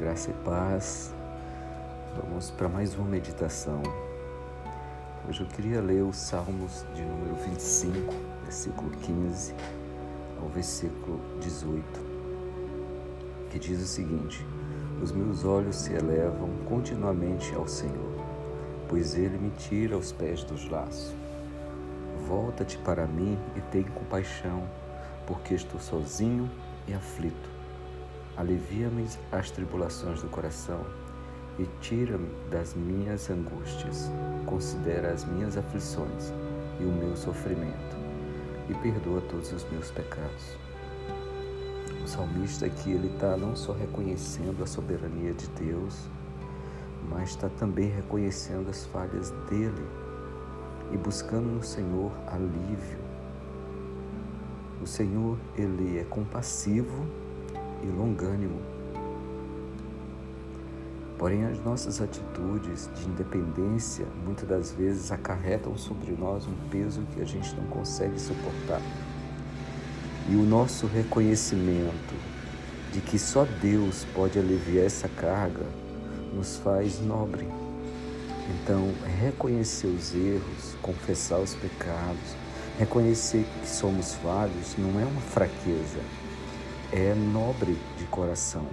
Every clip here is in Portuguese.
Graça e paz. Vamos para mais uma meditação. Hoje eu queria ler os Salmos de número 25, versículo 15 ao versículo 18, que diz o seguinte: Os meus olhos se elevam continuamente ao Senhor, pois ele me tira os pés dos laços. Volta-te para mim e tem compaixão, porque estou sozinho e aflito Alivia-me as tribulações do coração e tira-me das minhas angústias. Considera as minhas aflições e o meu sofrimento e perdoa todos os meus pecados. O salmista aqui ele está não só reconhecendo a soberania de Deus, mas está também reconhecendo as falhas dele e buscando no Senhor alívio. O Senhor ele é compassivo e longânimo. Porém, as nossas atitudes de independência muitas das vezes acarretam sobre nós um peso que a gente não consegue suportar. E o nosso reconhecimento de que só Deus pode aliviar essa carga nos faz nobre. Então, reconhecer os erros, confessar os pecados, reconhecer que somos falhos não é uma fraqueza, é nobre de coração.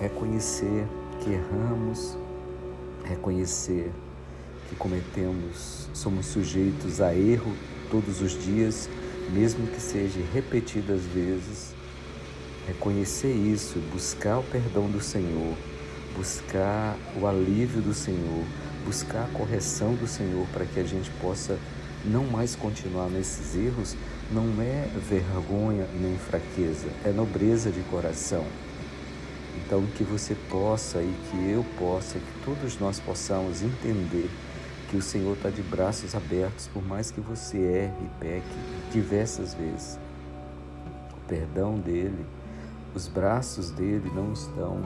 Reconhecer que erramos, reconhecer que cometemos, somos sujeitos a erro todos os dias, mesmo que seja repetidas vezes. Reconhecer isso, buscar o perdão do Senhor, buscar o alívio do Senhor, buscar a correção do Senhor para que a gente possa não mais continuar nesses erros não é vergonha nem fraqueza, é nobreza de coração. Então, que você possa e que eu possa, que todos nós possamos entender que o Senhor está de braços abertos, por mais que você erre e peque diversas vezes. O perdão dele, os braços dele não estão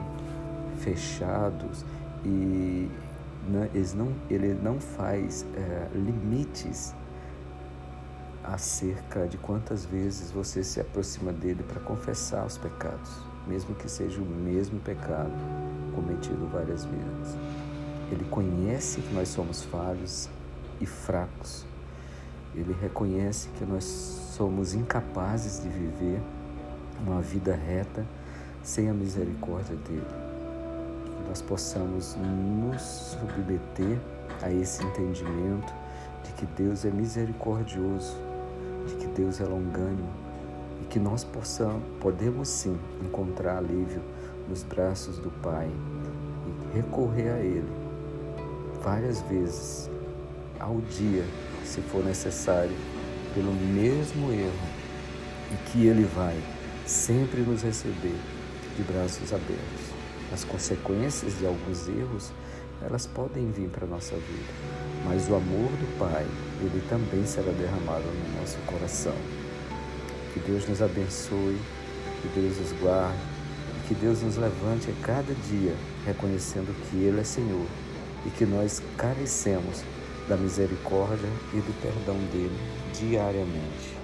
fechados e não, ele não faz é, limites acerca de quantas vezes você se aproxima dele para confessar os pecados, mesmo que seja o mesmo pecado cometido várias vezes. Ele conhece que nós somos falhos e fracos. Ele reconhece que nós somos incapazes de viver uma vida reta sem a misericórdia dele. Que nós possamos nos submeter a esse entendimento de que Deus é misericordioso Deus é longânimo e que nós possamos, podemos sim encontrar alívio nos braços do Pai e recorrer a Ele várias vezes ao dia, se for necessário, pelo mesmo erro e que Ele vai sempre nos receber de braços abertos. As consequências de alguns erros, elas podem vir para a nossa vida, mas o amor do Pai, ele também será derramado no nosso coração. Que Deus nos abençoe, que Deus nos guarde e que Deus nos levante a cada dia reconhecendo que Ele é Senhor e que nós carecemos da misericórdia e do perdão dele diariamente.